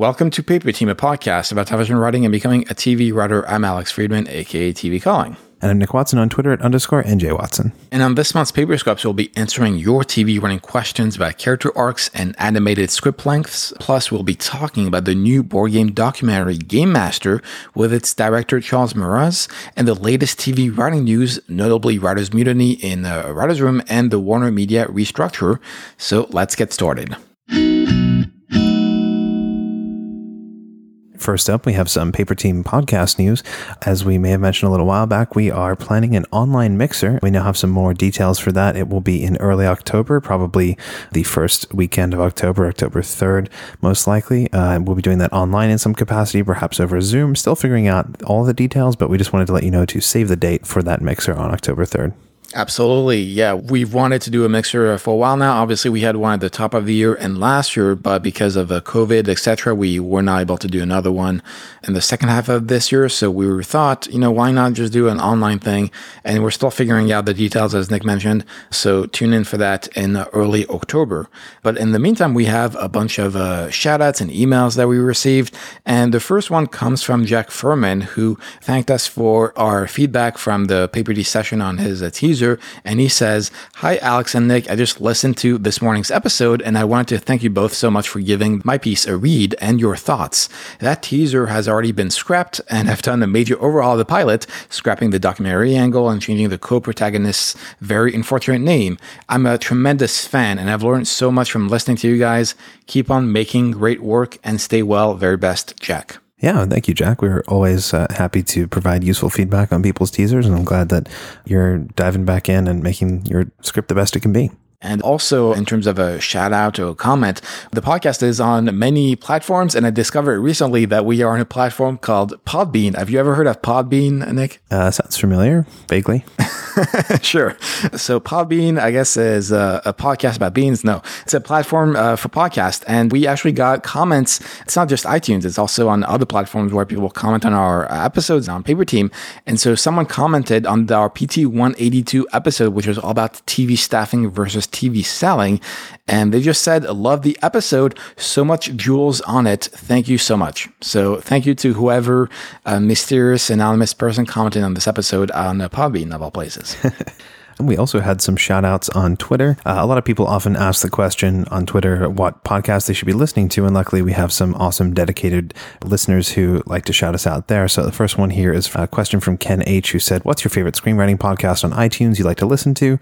welcome to Paper Team, a podcast about television writing and becoming a TV writer. I'm Alex Friedman, aka TV Calling. And I'm Nick Watson on Twitter at underscore NJ Watson. And on this month's Paper Scripts, we'll be answering your TV running questions about character arcs and animated script lengths. Plus, we'll be talking about the new board game documentary Game Master with its director Charles Meraz and the latest TV writing news, notably Writers Mutiny in the Writers Room and the Warner Media restructure. So let's get started. First up, we have some Paper Team podcast news. As we may have mentioned a little while back, we are planning an online mixer. We now have some more details for that. It will be in early October, probably the first weekend of October, October 3rd, most likely. Uh, we'll be doing that online in some capacity, perhaps over Zoom. Still figuring out all the details, but we just wanted to let you know to save the date for that mixer on October 3rd. Absolutely. Yeah. We've wanted to do a mixer for a while now. Obviously, we had one at the top of the year and last year, but because of uh, COVID, etc., we were not able to do another one in the second half of this year. So we thought, you know, why not just do an online thing? And we're still figuring out the details, as Nick mentioned. So tune in for that in early October. But in the meantime, we have a bunch of uh, shout outs and emails that we received. And the first one comes from Jack Furman, who thanked us for our feedback from the Paper D session on his uh, teaser user, and he says, Hi, Alex and Nick. I just listened to this morning's episode, and I wanted to thank you both so much for giving my piece a read and your thoughts. That teaser has already been scrapped, and I've done a major overhaul of the pilot, scrapping the documentary angle and changing the co protagonist's very unfortunate name. I'm a tremendous fan, and I've learned so much from listening to you guys. Keep on making great work and stay well. Very best, Jack. Yeah, thank you, Jack. We're always uh, happy to provide useful feedback on people's teasers, and I'm glad that you're diving back in and making your script the best it can be. And also, in terms of a shout out or a comment, the podcast is on many platforms. And I discovered recently that we are on a platform called Podbean. Have you ever heard of Podbean, Nick? Uh, sounds familiar, vaguely. sure. So Podbean, I guess, is a, a, podcast about beans. No, it's a platform uh, for podcast, and we actually got comments. It's not just iTunes; it's also on other platforms where people comment on our episodes on Paper Team. And so someone commented on our PT 182 episode, which was all about TV staffing versus TV selling, and they just said, "Love the episode. So much jewels on it. Thank you so much." So thank you to whoever uh, mysterious anonymous person commented on this episode on uh, Podbean of all places. And we also had some shout outs on Twitter. Uh, a lot of people often ask the question on Twitter what podcast they should be listening to. And luckily, we have some awesome dedicated listeners who like to shout us out there. So the first one here is a question from Ken H., who said, What's your favorite screenwriting podcast on iTunes you like to listen to?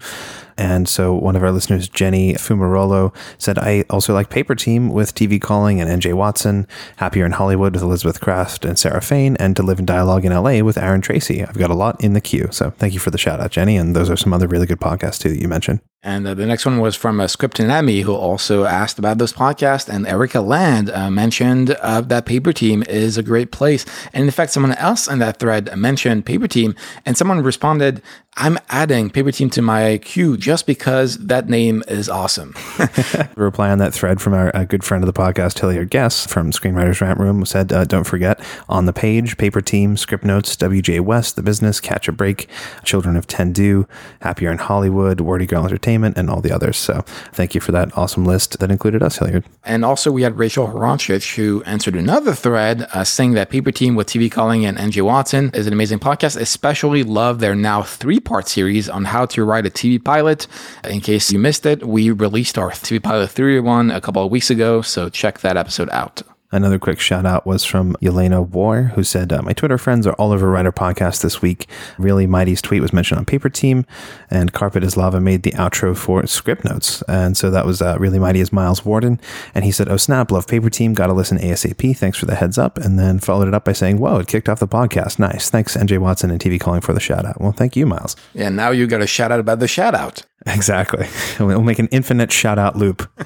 And so one of our listeners, Jenny Fumarolo, said, I also like Paper Team with TV Calling and NJ Watson, Happier in Hollywood with Elizabeth Craft and Sarah Fain, and To Live in Dialogue in LA with Aaron Tracy. I've got a lot in the queue. So thank you for the shout out, Jenny. And those are some other really good podcasts too that you mentioned. And uh, the next one was from uh, Script and Emmy, who also asked about this podcast. And Erica Land uh, mentioned uh, that Paper Team is a great place. And in fact, someone else in that thread mentioned Paper Team, and someone responded, I'm adding Paper Team to my queue just because that name is awesome. Reply on that thread from our good friend of the podcast, Hilliard Guess from Screenwriters Rant Room, said, uh, Don't forget on the page, Paper Team, Script Notes, WJ West, The Business, Catch a Break, Children of Tendu, Happier in Hollywood, Wordy Girl Entertainment Entertainment, and all the others. So thank you for that awesome list that included us, Hilliard. And also, we had Rachel Horonchich, who answered another thread uh, saying that Paper Team with TV Calling and NJ Watson is an amazing podcast. Especially love their now three part series on how to write a TV pilot. In case you missed it, we released our TV Pilot 3 one a couple of weeks ago, so check that episode out. Another quick shout out was from Yelena War, who said, uh, My Twitter friends are all over Writer Podcast this week. Really Mighty's tweet was mentioned on Paper Team, and Carpet is Lava made the outro for Script Notes. And so that was uh, Really Mighty as Miles Warden. And he said, Oh, snap, love Paper Team, gotta listen ASAP. Thanks for the heads up. And then followed it up by saying, Whoa, it kicked off the podcast. Nice. Thanks, NJ Watson and TV Calling for the shout out. Well, thank you, Miles. Yeah, now you got a shout out about the shout out. Exactly. We'll make an infinite shout out loop.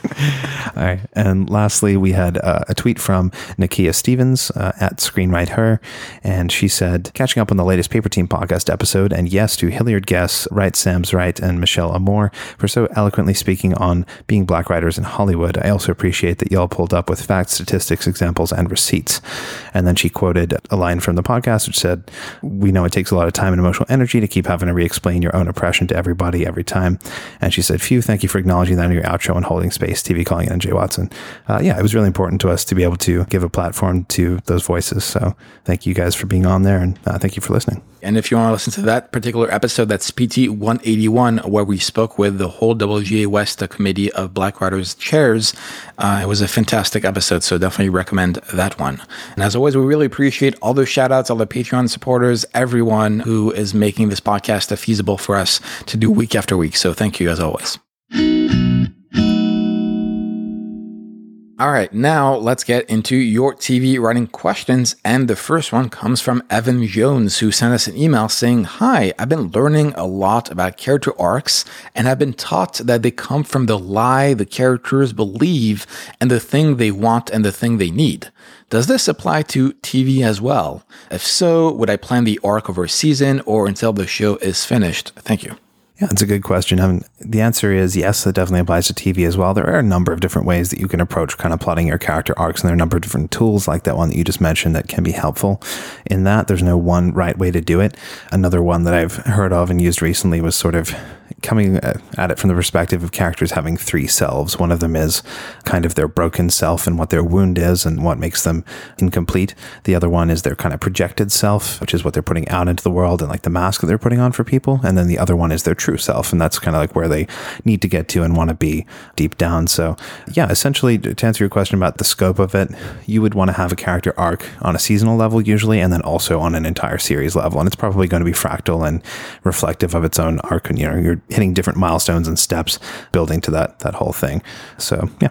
All right. And lastly, we had uh, a tweet from Nakia Stevens uh, at Screenwrite Her. And she said, catching up on the latest Paper Team podcast episode, and yes to Hilliard Guess, Wright Sam's Wright, and Michelle Amor for so eloquently speaking on being black writers in Hollywood. I also appreciate that y'all pulled up with facts, statistics, examples, and receipts. And then she quoted a line from the podcast, which said, We know it takes a lot of time and emotional energy to keep having to re explain your own oppression to everybody every time. And she said, Phew, thank you for acknowledging that in your outro and holding space, TV calling and Jay Watson. Uh, yeah, it was really important to us to be able to give a platform to those voices. So thank you guys for being on there and uh, thank you for listening. And if you want to listen to that particular episode, that's PT 181, where we spoke with the whole WGA West Committee of Black Writers chairs. Uh, it was a fantastic episode, so definitely recommend that one. And as always, we really appreciate all those shout outs, all the Patreon supporters, everyone who is making this podcast feasible for us to do week after week. Thank you as always. All right, now let's get into your TV writing questions. And the first one comes from Evan Jones, who sent us an email saying, Hi, I've been learning a lot about character arcs, and I've been taught that they come from the lie the characters believe and the thing they want and the thing they need. Does this apply to TV as well? If so, would I plan the arc over a season or until the show is finished? Thank you. Yeah, it's a good question. I mean, the answer is yes, it definitely applies to TV as well. There are a number of different ways that you can approach kind of plotting your character arcs, and there are a number of different tools like that one that you just mentioned that can be helpful. In that, there's no one right way to do it. Another one that I've heard of and used recently was sort of coming uh, at it from the perspective of characters having three selves. One of them is kind of their broken self and what their wound is and what makes them incomplete. The other one is their kind of projected self, which is what they're putting out into the world and like the mask that they're putting on for people. And then the other one is their true self. And that's kind of like where they need to get to and want to be deep down. So, yeah, essentially, to answer your question about the scope of it, you would want to have a character arc on a seasonal level usually, and then also on an entire series level. And it's probably going to be fractal and reflective of its own arc. And, you know, you're hitting different milestones and steps building to that that whole thing. So yeah.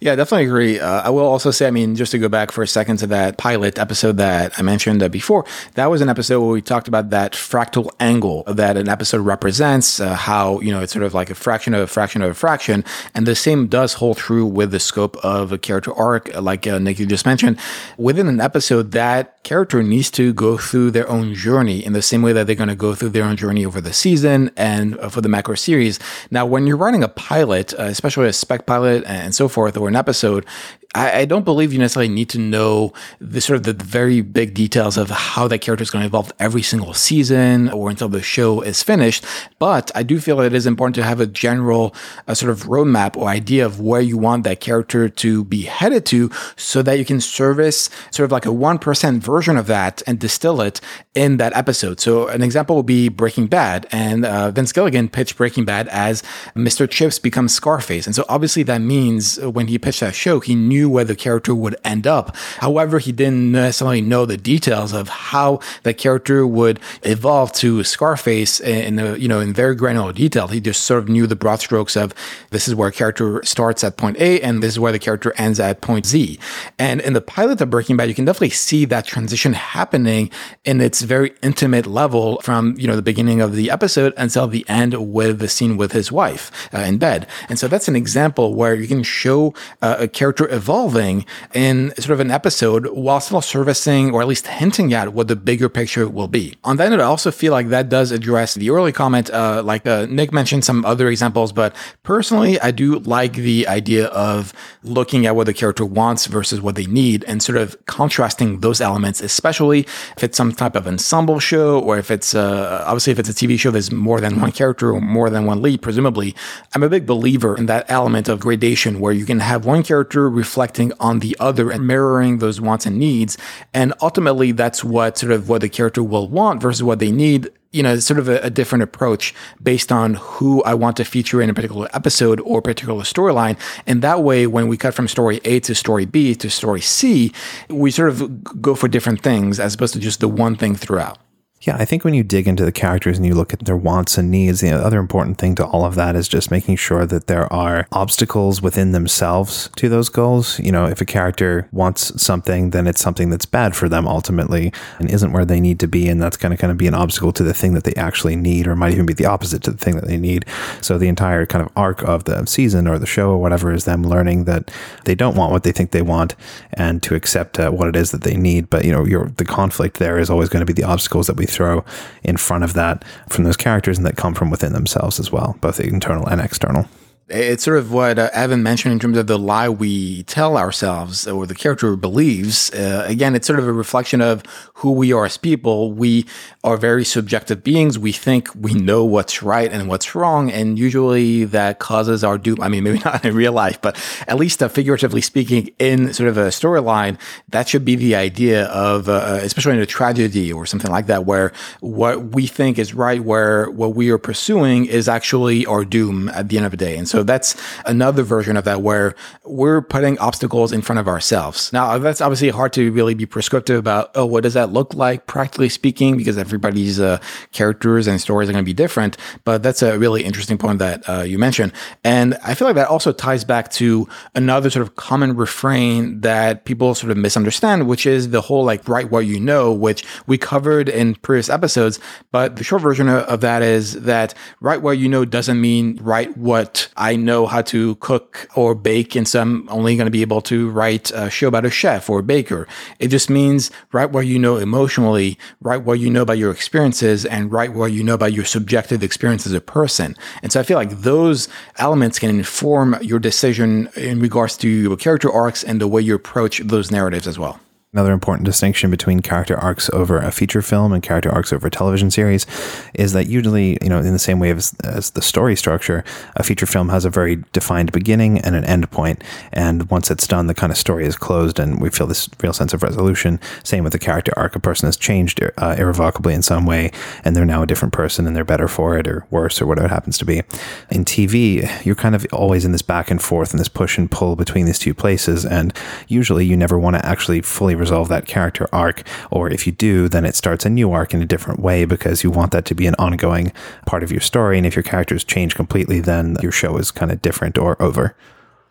Yeah, definitely agree. Uh, I will also say, I mean, just to go back for a second to that pilot episode that I mentioned uh, before, that was an episode where we talked about that fractal angle that an episode represents, uh, how, you know, it's sort of like a fraction of a fraction of a fraction. And the same does hold true with the scope of a character arc, like uh, Nick, you just mentioned. Within an episode, that character needs to go through their own journey in the same way that they're going to go through their own journey over the season and uh, for the macro series. Now, when you're writing a pilot, uh, especially a spec pilot and so forth, or an episode, I, I, don't believe you necessarily need to know the sort of the very big details of how that character is going to evolve every single season or until the show is finished. But I do feel it is important to have a general a sort of roadmap or idea of where you want that character to be headed to so that you can service sort of like a 1% version of that and distill it in that episode. So an example would be Breaking Bad and uh, Vince Gilligan pitched Breaking Bad as Mr. Chips becomes Scarface. And so obviously that means when he pitched that show, he knew knew where the character would end up. However, he didn't necessarily know the details of how the character would evolve to Scarface in a, you know in very granular detail. He just sort of knew the broad strokes of this is where a character starts at point A and this is where the character ends at point Z. And in the pilot of Breaking Bad, you can definitely see that transition happening in its very intimate level from you know the beginning of the episode until the end with the scene with his wife uh, in bed. And so that's an example where you can show uh, a character evolving in sort of an episode while still servicing or at least hinting at what the bigger picture will be. On that note, I also feel like that does address the early comment. Uh, like uh, Nick mentioned some other examples, but personally, I do like the idea of looking at what the character wants versus what they need and sort of contrasting those elements, especially if it's some type of ensemble show or if it's uh, obviously if it's a TV show, there's more than one character or more than one lead, presumably. I'm a big believer in that element of gradation where you can have one character reflecting on the other and mirroring those wants and needs. And ultimately, that's what sort of what the character will want versus what they need you know, sort of a, a, different approach based on who I want to feature in a particular episode or particular storyline. And that way, when we cut from story A to story B to story C, we sort of go for different things as opposed to just the one thing throughout. Yeah, I think when you dig into the characters and you look at their wants and needs, the other important thing to all of that is just making sure that there are obstacles within themselves to those goals. You know, if a character wants something, then it's something that's bad for them ultimately and isn't where they need to be. And that's going to kind of be an obstacle to the thing that they actually need, or might even be the opposite to the thing that they need. So the entire kind of arc of the season or the show or whatever is them learning that they don't want what they think they want and to accept uh, what it is that they need. But, you know, your, the conflict there is always going to be the obstacles that we throw in front of that from those characters and that come from within themselves as well, both internal and external. It's sort of what uh, Evan mentioned in terms of the lie we tell ourselves or the character believes. Uh, again, it's sort of a reflection of who we are as people. We are very subjective beings. We think we know what's right and what's wrong. And usually that causes our doom. I mean, maybe not in real life, but at least uh, figuratively speaking, in sort of a storyline, that should be the idea of, uh, uh, especially in a tragedy or something like that, where what we think is right, where what we are pursuing is actually our doom at the end of the day. And so that's another version of that where we're putting obstacles in front of ourselves. Now, that's obviously hard to really be prescriptive about, oh, what does that look like, practically speaking, because everybody's uh, characters and stories are going to be different. But that's a really interesting point that uh, you mentioned. And I feel like that also ties back to another sort of common refrain that people sort of misunderstand, which is the whole like write what you know, which we covered in previous episodes. But the short version of that is that write what you know doesn't mean write what I know how to cook or bake. And so I'm only going to be able to write a show about a chef or a baker. It just means write what you know emotionally, write what you know about your experiences, and write what you know about your subjective experience as a person. And so I feel like those elements can inform your decision in regards to your character arcs and the way you approach those narratives as well. Another important distinction between character arcs over a feature film and character arcs over a television series is that usually, you know, in the same way as, as, the story structure, a feature film has a very defined beginning and an end point. And once it's done, the kind of story is closed and we feel this real sense of resolution. Same with the character arc. A person has changed uh, irrevocably in some way and they're now a different person and they're better for it or worse or whatever it happens to be. In TV, you're kind of always in this back and forth and this push and pull between these two places. And usually you never want to actually fully resolve that character arc. Or if you do, then it starts a new arc in a different way because you want that to be an ongoing part of your story. And if your characters change completely, then your show is kind of different or over.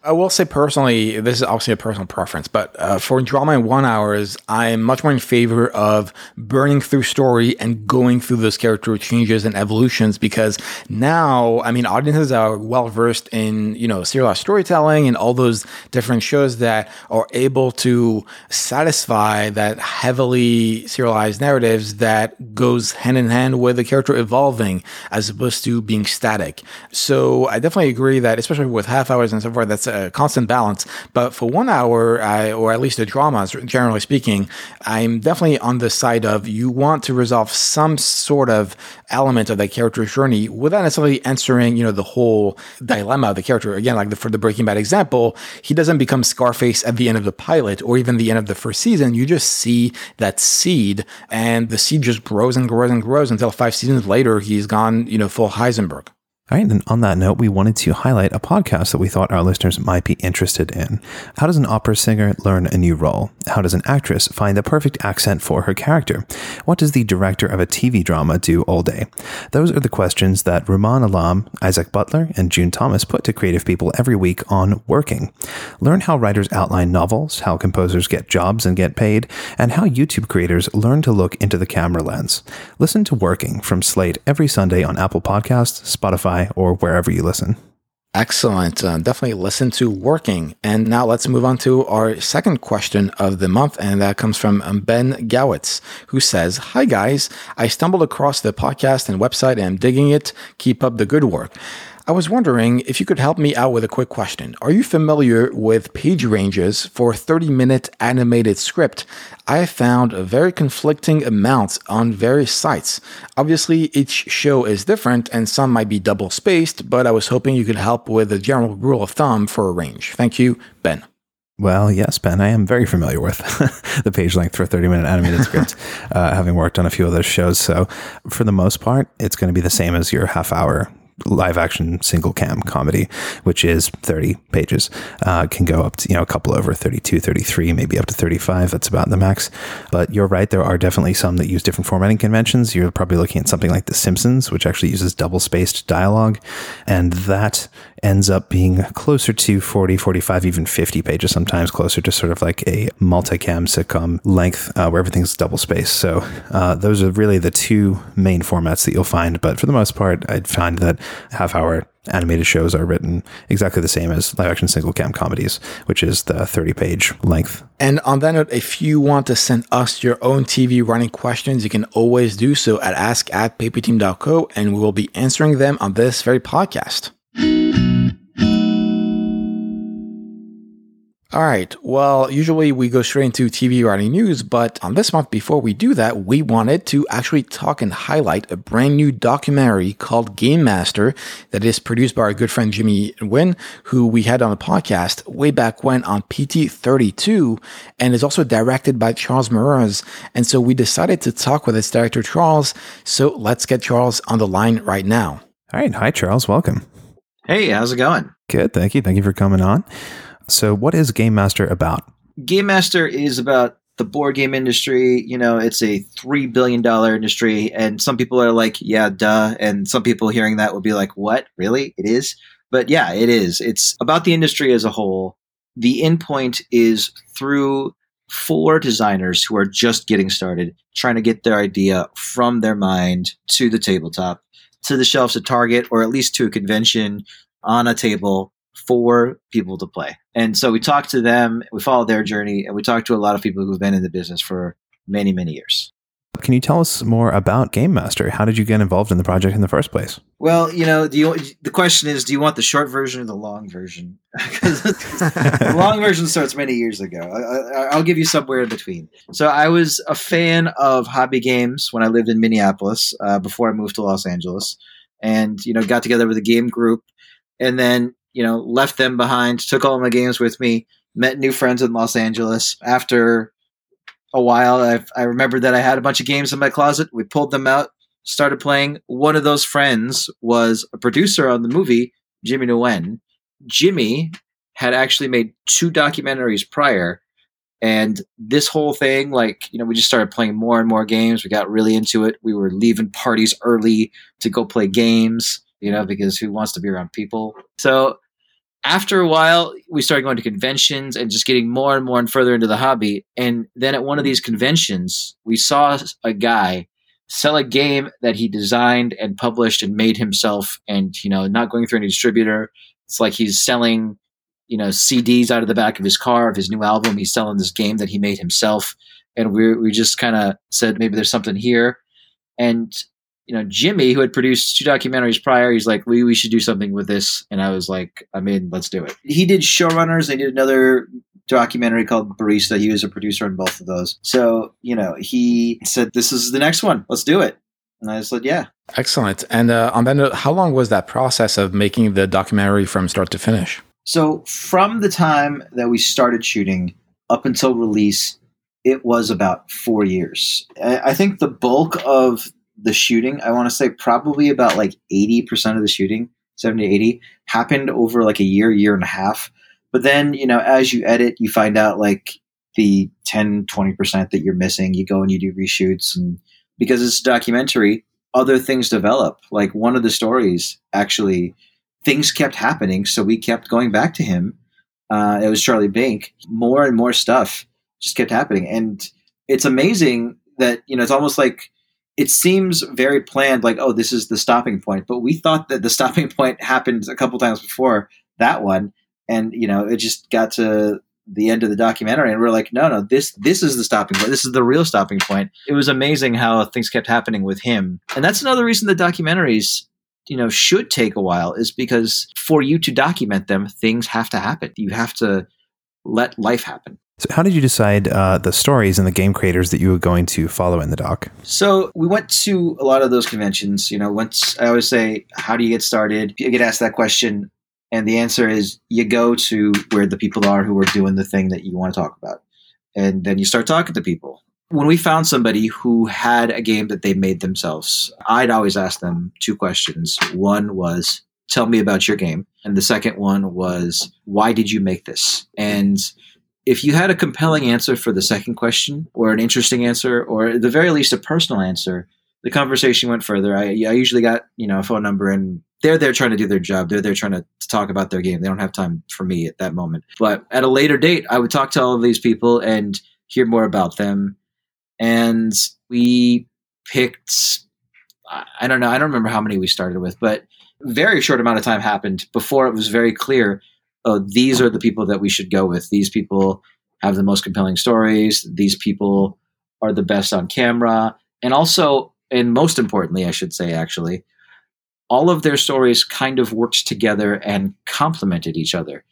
I will say personally, this is obviously a personal preference, but uh, for drama in one hours, I'm much more in favor of burning through story and going through those character changes and evolutions because now, I mean, audiences are well versed in, you know, serialized storytelling and all those different shows that are able to satisfy that heavily serialized narratives that goes hand in hand with the character evolving as opposed to being static. So I definitely agree that, especially with half hours and so forth, that's a constant balance. But for one hour, I, or at least the dramas, generally speaking, I'm definitely on the side of you want to resolve some sort of element of that character's journey without necessarily answering, you know, the whole dilemma of the character. Again, like the, for the Breaking Bad example, he doesn't become Scarface at the end of the pilot or even the end of the first season. You just see that seed and the seed just grows and grows and grows until five seasons later, he's gone, you know, full Heisenberg. All right, and on that note, we wanted to highlight a podcast that we thought our listeners might be interested in. How does an opera singer learn a new role? How does an actress find the perfect accent for her character? What does the director of a TV drama do all day? Those are the questions that Rumaan Alam, Isaac Butler, and June Thomas put to creative people every week on Working. Learn how writers outline novels, how composers get jobs and get paid, and how YouTube creators learn to look into the camera lens. Listen to Working from Slate every Sunday on Apple Podcasts, Spotify, Spotify or wherever you listen. Excellent. Uh, definitely listen to Working. And now let's move on to our second question of the month. And that comes from um, Ben Gowitz, who says Hi, guys. I stumbled across the podcast and website and I'm digging it. Keep up the good work. I was wondering if you could help me out with a quick question. Are you familiar with page ranges for 30 minute animated script? I have found very conflicting amounts on various sites. Obviously, each show is different and some might be double spaced, but I was hoping you could help with a general rule of thumb for a range. Thank you, Ben. Well, yes, Ben, I am very familiar with the page length for a 30 minute animated script, uh, having worked on a few of those shows. So, for the most part, it's going to be the same as your half hour live action single cam comedy, which is 30 pages. Uh, can go up to, you know, a couple over 32, 33, maybe up to 35. That's about the max. But you're right. There are definitely some that use different formatting conventions. You're probably looking at something like The Simpsons, which actually uses double spaced dialogue. And that ends up being closer to 40, 45, even 50 pages, sometimes closer to sort of like a multicam sitcom length uh, where everything's double spaced. So uh, those are really the two main formats that you'll find. But for the most part, I'd find that half hour animated shows are written exactly the same as live action single cam comedies, which is the 30 page length. And on that note, if you want to send us your own TV running questions, you can always do so at ask at paperteam.co and we will be answering them on this very podcast. All right. Well, usually we go straight into TV writing news, but on this month, before we do that, we wanted to actually talk and highlight a brand new documentary called Game Master that is produced by our good friend Jimmy Nguyen, who we had on the podcast way back when on PT32, and is also directed by Charles Meraz. And so we decided to talk with its director, Charles. So let's get Charles on the line right now. All right. Hi, Charles. Welcome. Hey, how's it going? Good. Thank you. Thank you for coming on. So, what is Game Master about? Game Master is about the board game industry. You know, it's a $3 billion industry. And some people are like, yeah, duh. And some people hearing that would be like, what? Really? It is? But yeah, it is. It's about the industry as a whole. The endpoint is through four designers who are just getting started, trying to get their idea from their mind to the tabletop, to the shelves at Target, or at least to a convention on a table for people to play. And so we talked to them, we followed their journey, and we talked to a lot of people who've been in the business for many, many years. Can you tell us more about Game Master? How did you get involved in the project in the first place? Well, you know, you, the question is, do you want the short version or the long version? Because the long version starts many years ago. I, will give you somewhere in between. So I was a fan of hobby games when I lived in Minneapolis uh, before I moved to Los Angeles, and you know, got together with a game group, and then you know, left them behind, took all my games with me, met new friends in Los Angeles. After a while, I, I remembered that I had a bunch of games in my closet. We pulled them out, started playing. One of those friends was a producer on the movie, Jimmy Nguyen. Jimmy had actually made two documentaries prior. And this whole thing, like, you know, we just started playing more and more games. We got really into it. We were leaving parties early to go play games, you know, because who wants to be around people? So after a while, we started going to conventions and just getting more and more and further into the hobby. And then at one of these conventions, we saw a guy sell a game that he designed and published and made himself and, you know, not going through any distributor. It's like he's selling, you know, CDs out of the back of his car of his new album. He's selling this game that he made himself. And we we just kind of said maybe there's something here. And you know, Jimmy, who had produced two documentaries prior, he's like, we, we should do something with this. And I was like, I'm in, let's do it. He did Showrunners. They did another documentary called Barista. He was a producer on both of those. So, you know, he said, this is the next one. Let's do it. And I said, yeah. Excellent. And uh, on that note, how long was that process of making the documentary from start to finish? So, from the time that we started shooting up until release, it was about four years. I think the bulk of the shooting, I want to say probably about like 80% of the shooting, 70 to 80, happened over like a year, year and a half. But then, you know, as you edit, you find out like the 10, 20% that you're missing. You go and you do reshoots. And because it's a documentary, other things develop. Like one of the stories, actually, things kept happening. So we kept going back to him. Uh, it was Charlie Bink. More and more stuff just kept happening. And it's amazing that, you know, it's almost like it seems very planned, like, oh, this is the stopping point. But we thought that the stopping point happened a couple times before that one. And, you know, it just got to the end of the documentary and we're like, no, no, this this is the stopping point. This is the real stopping point. It was amazing how things kept happening with him. And that's another reason the documentaries you know should take a while is because for you to document them things have to happen you have to let life happen so, how did you decide uh, the stories and the game creators that you were going to follow in the doc? So, we went to a lot of those conventions. You know, once I always say, "How do you get started?" You get asked that question, and the answer is you go to where the people are who are doing the thing that you want to talk about, and then you start talking to people. When we found somebody who had a game that they made themselves, I'd always ask them two questions. One was, "Tell me about your game," and the second one was, "Why did you make this?" And if you had a compelling answer for the second question, or an interesting answer, or at the very least a personal answer, the conversation went further. I, I usually got you know a phone number, and they're there trying to do their job. They're there trying to, to talk about their game. They don't have time for me at that moment. But at a later date, I would talk to all of these people and hear more about them. And we picked, I don't know, I don't remember how many we started with, but very short amount of time happened before it was very clear oh, these are the people that we should go with. These people have the most compelling stories. These people are the best on camera. And also, and most importantly, I should say, actually, all of their stories kind of worked together and complemented each other.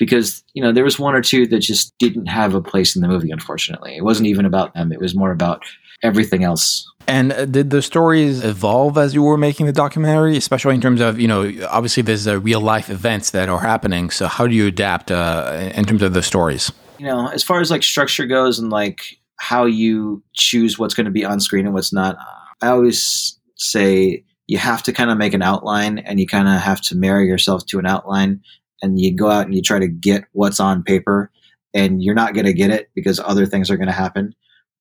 Because you know there was one or two that just didn't have a place in the movie. Unfortunately, it wasn't even about them. It was more about everything else. And uh, did the stories evolve as you were making the documentary, especially in terms of, you know, obviously there's uh, real life events that are happening. So how do you adapt uh, in terms of the stories? You know, as far as like structure goes and like how you choose what's going to be on screen and what's not, I always say you have to kind of make an outline and you kind of have to marry yourself to an outline and you go out and you try to get what's on paper and you're not going to get it because other things are going to happen.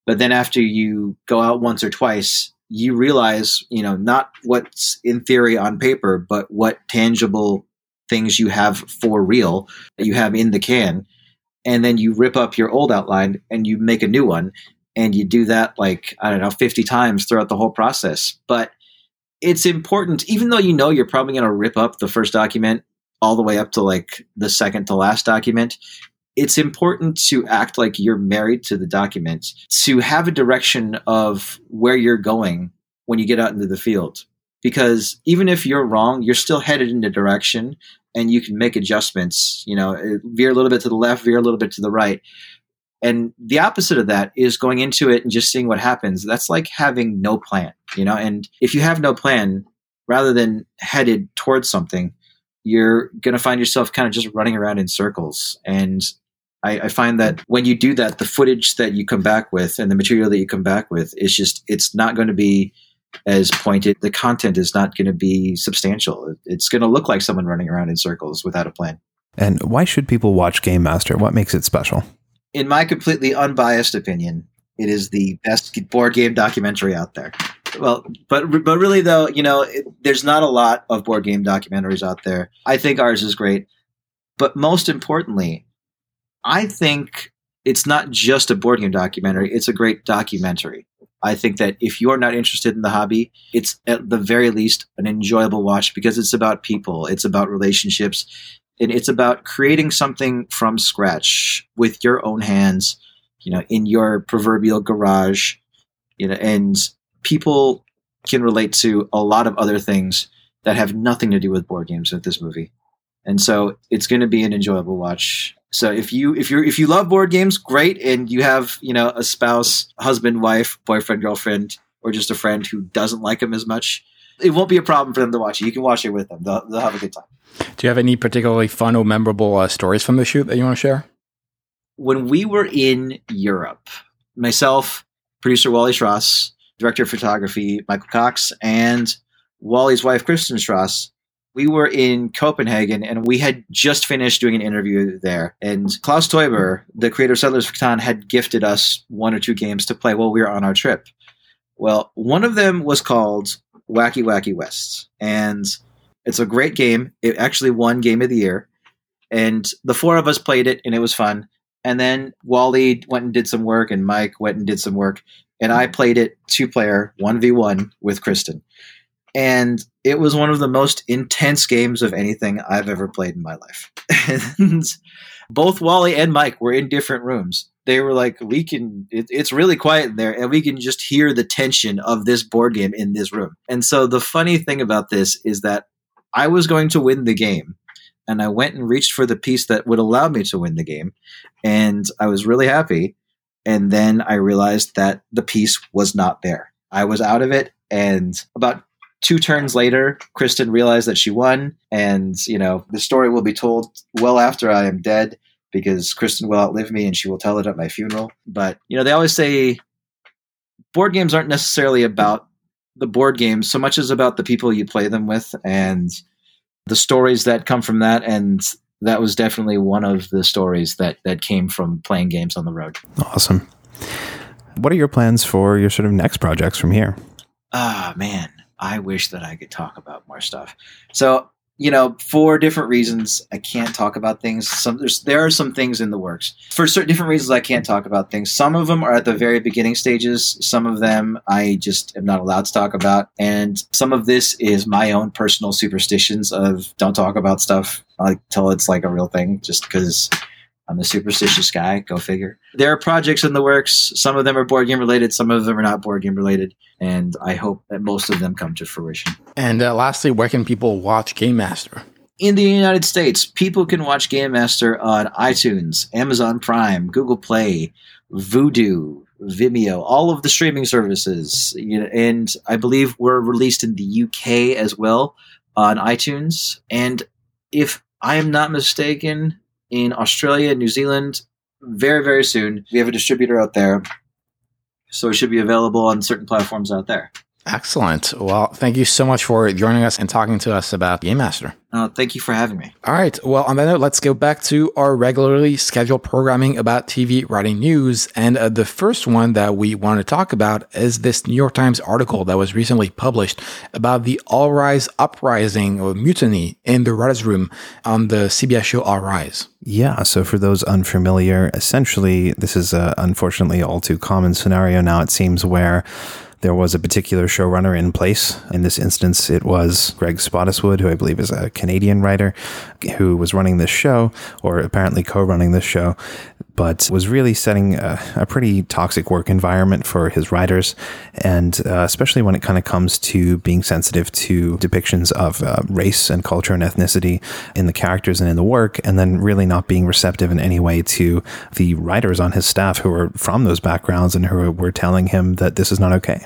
But then after you go out once or twice, you realize, you know, not what's in theory on paper, but what tangible things you have for real that you have in the can. And then you rip up your old outline and you make a new one. And you do that like, I don't know, 50 times throughout the whole process. But it's important, even though you know you're probably going to rip up the first document all the way up to like the second to last document, it's important to act like you're married to the document, to have a direction of where you're going when you get out into the field. Because even if you're wrong, you're still headed in a direction and you can make adjustments, you know, eh, veer a little bit to the left, veer a little bit to the right. And the opposite of that is going into it and just seeing what happens. That's like having no plan, you know, and if you have no plan, rather than headed towards something, you're going to find yourself kind of just running around in circles. And I, I, find that when you do that, the footage that you come back with and the material that you come back with is just, it's not going to be as pointed. The content is not going to be substantial. It's going to look like someone running around in circles without a plan. And why should people watch Game Master? What makes it special? In my completely unbiased opinion, it is the best board game documentary out there. Well, but but really though, you know, it, there's not a lot of board game documentaries out there. I think ours is great, but most importantly, I think it's not just a board game documentary, it's a great documentary. I think that if you're not interested in the hobby, it's at the very least an enjoyable watch because it's about people, it's about relationships, and it's about creating something from scratch with your own hands, you know, in your proverbial garage, you know, and people can relate to a lot of other things that have nothing to do with board games with this movie. And so it's going to be an enjoyable watch. So if you if you if you love board games, great, and you have you know a spouse, husband, wife, boyfriend, girlfriend, or just a friend who doesn't like them as much, it won't be a problem for them to watch it. You can watch it with them; they'll, they'll have a good time. Do you have any particularly fun or memorable uh, stories from the shoot that you want to share? When we were in Europe, myself, producer Wally Schross, director of photography Michael Cox, and Wally's wife Kristen Schross we were in Copenhagen and we had just finished doing an interview there. And Klaus Teuber, the creator of Settlers of Catan, had gifted us one or two games to play while we were on our trip. Well, one of them was called Wacky Wacky West. And it's a great game. It actually won Game of the Year. And the four of us played it and it was fun. And then Wally went and did some work and Mike went and did some work. And I played it two player, 1v1 with Kristen and it was one of the most intense games of anything I've ever played in my life. and both Wally and Mike were in different rooms. They were like, "We can. It, it's really quiet in there, and we can just hear the tension of this board game in this room." And so the funny thing about this is that I was going to win the game, and I went and reached for the piece that would allow me to win the game, and I was really happy. And then I realized that the piece was not there. I was out of it, and about two turns later, Kristen realized that she won, and you know the story will be told well after I am dead because Kristen will outlive me and she will tell it at my funeral. But you know they always say board games aren't necessarily about the board games so much as about the people you play them with and the stories that come from that and that was definitely one of the stories that that came from playing games on the road. Awesome. What are your plans for your sort of next projects from here? Ah, man. I wish that I could talk about more stuff. So, you know, for different reasons, I can't talk about things. Some there's there are some things in the works. For certain different reasons I can't talk about things. Some of them are at the very beginning stages. Some of them I just am not allowed to talk about. And some of this is my own personal superstitions of don't talk about stuff until it's like a real thing, just because I'm a superstitious guy. Go figure. There are projects in the works. Some of them are board game related. Some of them are not board game related. And I hope that most of them come to fruition. And uh, lastly, where can people watch Game Master? in the United States, people can watch Game Master on iTunes, Amazon Prime, Google Play, Vudu, Vimeo, all of the streaming services. You know, and I believe we're released in the UK as well on iTunes. And if I am not mistaken, in Australia, New Zealand, very, very soon. We have a distributor out there. So it should be available on certain platforms out there. Excellent. Well, thank you so much for joining us and talking to us about Game Master. Uh, thank you for having me. All right. Well, on that note, let's go back to our regularly scheduled programming about TV writing news. And uh, the first one that we want to talk about is this New York Times article that was recently published about the All Rise uprising or mutiny in the writers' room on the CBS show All Rise. Yeah. So, for those unfamiliar, essentially, this is a, unfortunately all too common scenario now, it seems, where there was a particular showrunner in place. In this instance, it was Greg Spottiswoode, who I believe is a Canadian writer, who was running this show, or apparently co running this show but was really setting a, a, pretty toxic work environment for his writers, and uh, especially when it kind of comes to being sensitive to depictions of uh, race and culture and ethnicity in the characters and in the work, and then really not being receptive in any way to the writers on his staff who are from those backgrounds and who were telling him that this is not okay.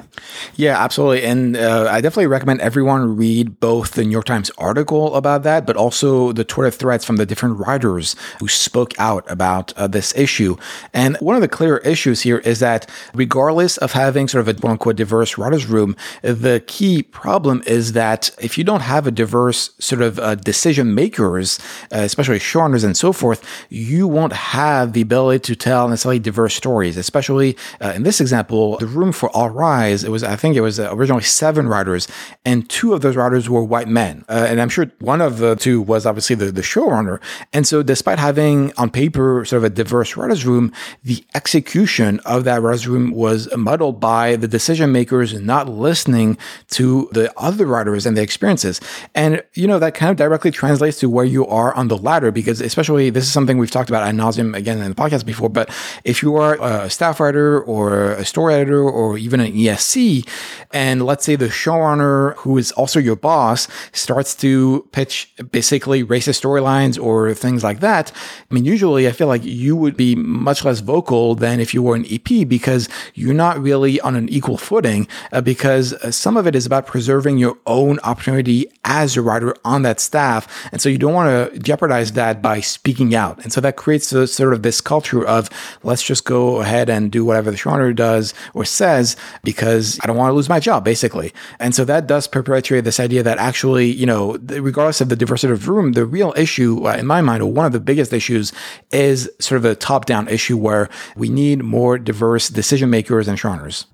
Yeah, absolutely. And uh, I definitely recommend everyone read both the New York Times article about that, but also the Twitter threads from the different writers who spoke out about uh, this issue. And one of the clear issues here is that regardless of having sort of a quote unquote diverse writers' room, the key problem is that if you don't have a diverse sort of uh, decision makers, uh, especially showrunners and so forth, you won't have the ability to tell necessarily diverse stories, especially uh, in this example, the room for All Rise, it was, I think it was originally seven writers, and two of those writers were white men. Uh, and I'm sure one of the two was obviously the, the showrunner. And so despite having on paper sort of a diverse writers' room, the execution of that writers' room was muddled by the decision makers not listening to the other writers and their experiences. And, you know, that kind of directly translates to where you are on the ladder, because especially this is something we've talked about ad nauseum again in the podcast before. But if you are a staff writer or a story editor or even an ESC, and let's say the showrunner who is also your boss starts to pitch basically racist storylines or things like that, I mean, usually I feel like you would be be much less vocal than if you were an EP because you're not really on an equal footing uh, because uh, some of it is about preserving your own opportunity as a writer on that staff. And so you don't want to jeopardize that by speaking out. And so that creates a, sort of this culture of let's just go ahead and do whatever the showrunner does or says because I don't want to lose my job, basically. And so that does perpetuate this idea that actually, you know, regardless of the diversity of room, the real issue uh, in my mind, or one of the biggest issues is sort of a top down issue where we need more diverse decision makers and showrunners.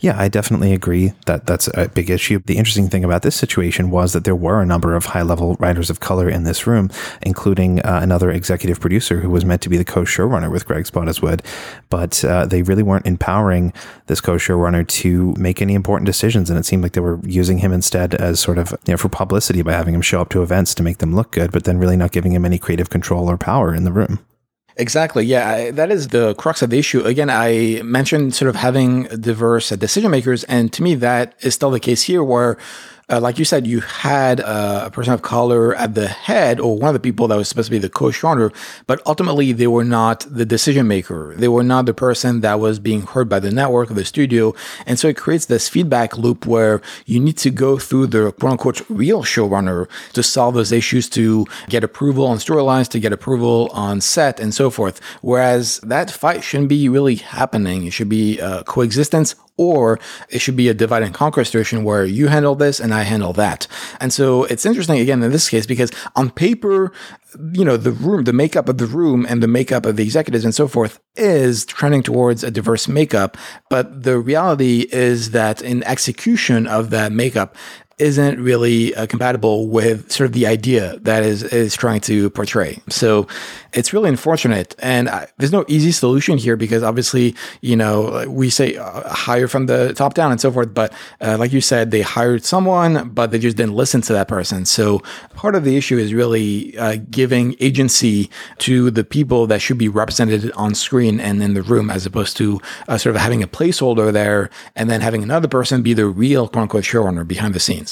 Yeah, I definitely agree that that's a big issue. The interesting thing about this situation was that there were a number of high level writers of color in this room, including uh, another executive producer who was meant to be the co showrunner with Greg Spottiswoode, but uh, they really weren't empowering this co showrunner to make any important decisions. And it seemed like they were using him instead as sort of you know, for publicity by having him show up to events to make them look good, but then really not giving him any creative control or power in the room. Exactly. Yeah, I, that is the crux of the issue. Again, I mentioned sort of having diverse decision makers, and to me, that is still the case here, where uh, like you said, you had uh, a person of color at the head, or one of the people that was supposed to be the co-showrunner, but ultimately they were not the decision maker. They were not the person that was being heard by the network or the studio, and so it creates this feedback loop where you need to go through the quote unquote real showrunner to solve those issues, to get approval on storylines, to get approval on set, and so forth. Whereas that fight shouldn't be really happening. It should be uh, coexistence or it should be a divide and conquer situation where you handle this and I handle that. And so it's interesting again in this case because on paper, you know, the room, the makeup of the room and the makeup of the executives and so forth is trending towards a diverse makeup. But the reality is that in execution of that makeup, isn't really uh, compatible with sort of the idea that is is trying to portray. So it's really unfortunate, and I, there's no easy solution here because obviously you know we say uh, hire from the top down and so forth, but uh, like you said, they hired someone, but they just didn't listen to that person. So part of the issue is really uh, giving agency to the people that should be represented on screen and in the room, as opposed to uh, sort of having a placeholder there and then having another person be the real quote unquote showrunner behind the scenes.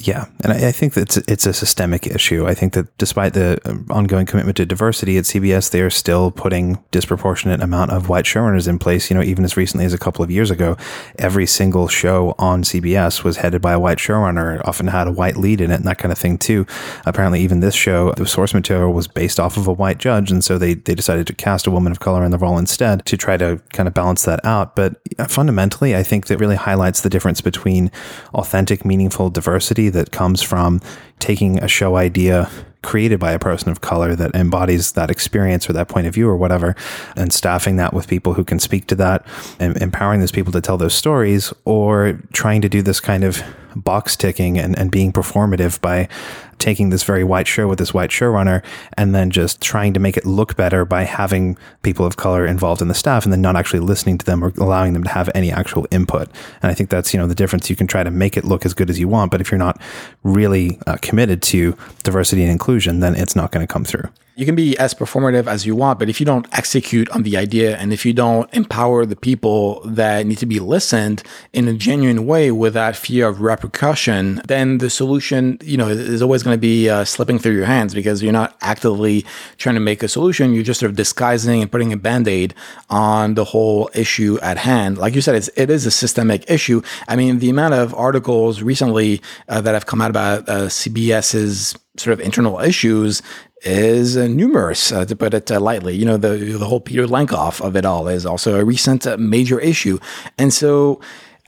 Yeah, and I, I think that it's, it's a systemic issue. I think that despite the um, ongoing commitment to diversity at CBS, they are still putting disproportionate amount of white showrunners in place. You know, even as recently as a couple of years ago, every single show on CBS was headed by a white showrunner. Often had a white lead in it, and that kind of thing too. Apparently, even this show, the source material was based off of a white judge, and so they they decided to cast a woman of color in the role instead to try to kind of balance that out. But uh, fundamentally, I think that really highlights the difference between authentic, meaningful diversity that comes from taking a show idea created by a person of color that embodies that experience or that point of view or whatever, and staffing that with people who can speak to that and empowering those people to tell those stories, or trying to do this kind of box ticking and, and being performative by taking this very white show with this white showrunner and then just trying to make it look better by having people of color involved in the staff and then not actually listening to them or allowing them to have any actual input. And I think that's, you know, the difference. You can try to make it look as good as you want, but if you're not really uh, committed to diversity and inclusion, then it's not going to come through you can be as performative as you want, but if you don't execute on the idea and if you don't empower the people that need to be listened in a genuine way without fear of repercussion, then the solution, you know, is always going to be uh, slipping through your hands because you're not actively trying to make a solution. You're just sort of disguising and putting a band-aid on the whole issue at hand. Like you said, it's, it is a systemic issue. I mean, the amount of articles recently uh, that have come out about uh, CBS's sort of internal issues is uh, numerous, uh, to put it uh, lightly. You know, the the whole Peter Lenkov of it all is also a recent uh, major issue, and so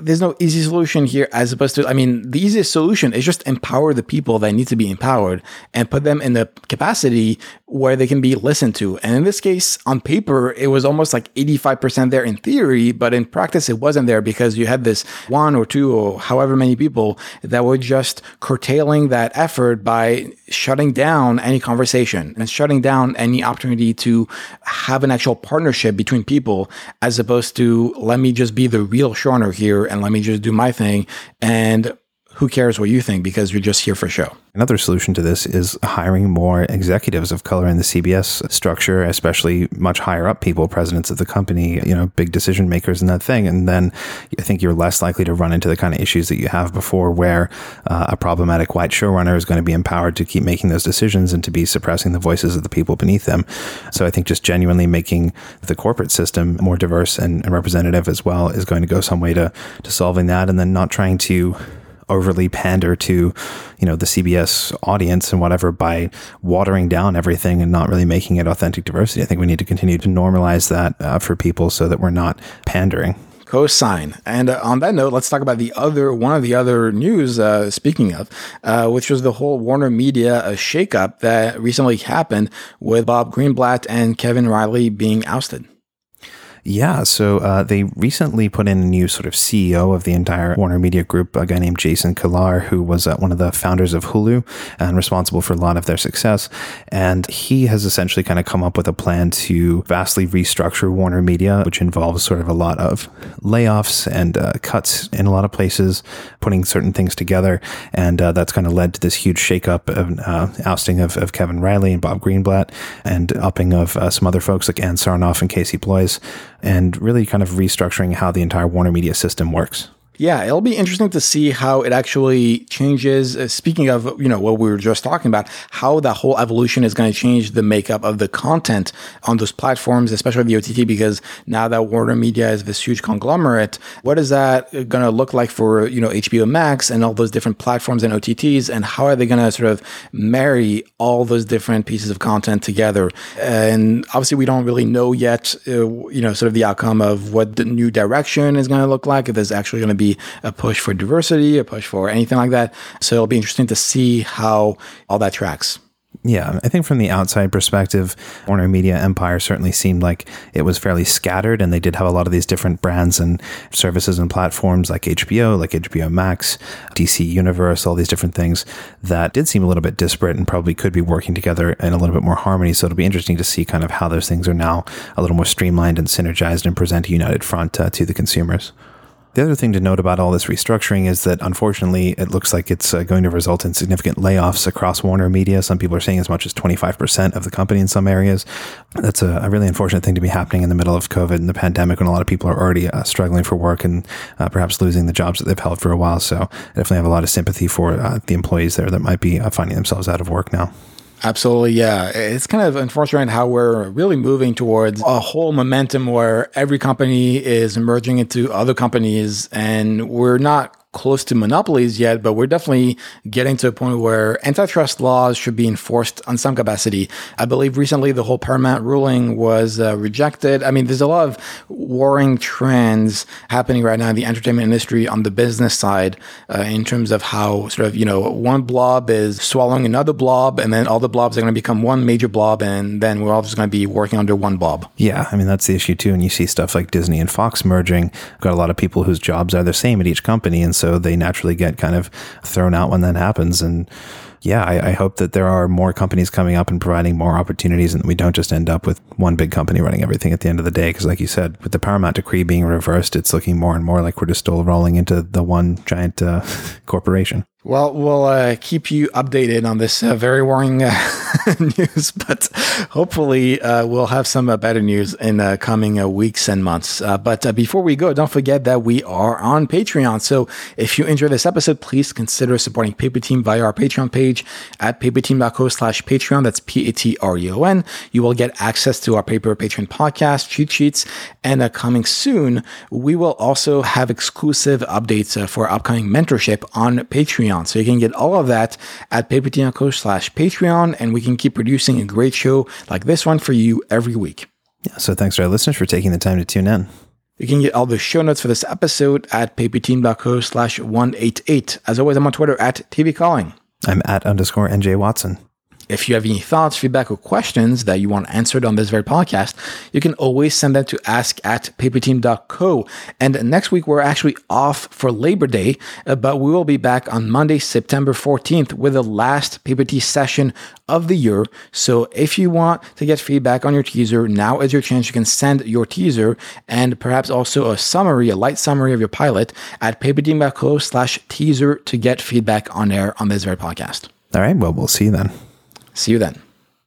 there's no easy solution here as opposed to i mean the easiest solution is just empower the people that need to be empowered and put them in the capacity where they can be listened to. And in this case on paper it was almost like 85% there in theory but in practice it wasn't there because you had this one or two or however many people that were just curtailing that effort by shutting down any conversation and shutting down any opportunity to have an actual partnership between people as opposed to let me just be the real showrunner here and let me just do my thing. And who cares what you think because you're just here for show. Another solution to this is hiring more executives of color in the CBS structure, especially much higher up people, presidents of the company, you know, big decision makers and that thing. And then I think you're less likely to run into the kind of issues that you have before where uh, a problematic white showrunner is going to be empowered to keep making those decisions and to be suppressing the voices of the people beneath them. So I think just genuinely making the corporate system more diverse and, and representative as well is going to go some way to, to solving that and then not trying to overly pander to, you know, the CBS audience and whatever by watering down everything and not really making it authentic diversity. I think we need to continue to normalize that uh, for people so that we're not pandering. Co-sign. And uh, on that note, let's talk about the other one of the other news. Uh, speaking of, uh, which was the whole Warner Media uh, shakeup that recently happened with Bob Greenblatt and Kevin Reilly being ousted. Yeah, so uh, they recently put in a new sort of CEO of the entire Warner Media Group, a guy named Jason Kilar, who was uh, one of the founders of Hulu and responsible for a lot of their success. And he has essentially kind of come up with a plan to vastly restructure Warner Media, which involves sort of a lot of layoffs and uh, cuts in a lot of places, putting certain things together. And uh, that's kind of led to this huge shakeup of uh, ousting of, of, Kevin Reilly and Bob Greenblatt and upping of uh, some other folks like Ann Sarnoff and Casey Bloys and really kind of restructuring how the entire Warner Media system works. Yeah, it'll be interesting to see how it actually changes. Uh, speaking of, you know, what we were just talking about, how the whole evolution is going to change the makeup of the content on those platforms, especially the OTT, because now that Warner Media is this huge conglomerate, what is that going to look like for, you know, HBO Max and all those different platforms and OTTs? And how are they going to sort of marry all those different pieces of content together? And obviously, we don't really know yet, uh, you know, sort of the outcome of what the new direction is going to look like, if there's actually going to be a push for diversity, a push for anything like that. So it'll be interesting to see how all that tracks. Yeah, I think from the outside perspective, Warner Media Empire certainly seemed like it was fairly scattered, and they did have a lot of these different brands and services and platforms like HBO, like HBO Max, DC Universe, all these different things that did seem a little bit disparate and probably could be working together in a little bit more harmony. So it'll be interesting to see kind of how those things are now a little more streamlined and synergized and present a united front uh, to the consumers. The other thing to note about all this restructuring is that unfortunately, it looks like it's uh, going to result in significant layoffs across Warner Media. Some people are saying as much as 25% of the company in some areas. That's a, a really unfortunate thing to be happening in the middle of COVID and the pandemic when a lot of people are already uh, struggling for work and uh, perhaps losing the jobs that they've held for a while. So I definitely have a lot of sympathy for uh, the employees there that might be uh, finding themselves out of work now. Absolutely, yeah. It's kind of unfortunate how we're really moving towards a whole momentum where every company is merging into other companies and we're not close to monopolies yet, but we're definitely getting to a point where antitrust laws should be enforced on some capacity. I believe recently the whole Paramount ruling was uh, rejected. I mean, there's a lot of warring trends happening right now in the entertainment industry on the business side uh, in terms of how sort of, you know, one blob is swallowing another blob and then all the blobs are going to become one major blob and then we're all just going to be working under one blob. Yeah, I mean, that's the issue too. And you see stuff like Disney and Fox merging, got a lot of people whose jobs are the same at each company. And so they naturally get kind of thrown out when that happens. And yeah, I, I, hope that there are more companies coming up and providing more opportunities, and we don't just end up with one big company running everything at the end of the day. Because, like you said, with the Paramount decree being reversed, it's looking more and more like we're just still rolling into the one giant uh, corporation. Well, we'll uh, keep you updated on this uh, very worrying uh, news, but hopefully uh, we'll have some uh, better news in uh, coming weeks and months. but before we go, don't forget that we are on Patreon. So if you enjoy this episode, please consider supporting Paper Team via our Patreon page at paperteam.co slash Patreon. That's P-A-T-R-E-O-N. You will get access to our Paper Patreon podcast, cheat sheets, and coming soon, we will also have exclusive updates for upcoming mentorship on Patreon. Patreon. So you can get all of that at paperteam.co slash Patreon, and we can keep producing a great show like this one for you every week. Yeah, so thanks to our listeners for taking the time to tune in. You can get all the show notes for this episode at paperteam.co slash 188. As always, I'm on Twitter at TV Calling. I'm at underscore NJ Watson. If you have any thoughts, feedback, or questions that you want answered on this very podcast, you can always send them to ask at paperteam.co. And next week, we're actually off for Labor Day, uh, but we will be back on Monday, September 14th with the last Paper Tea session of the year. So if you want to get feedback on your teaser, now is your chance. You can send your teaser and perhaps also a summary, a light summary of your pilot at paperteam.co slash teaser to get feedback on air on this very podcast. All right. Well, we'll see you then. See you then.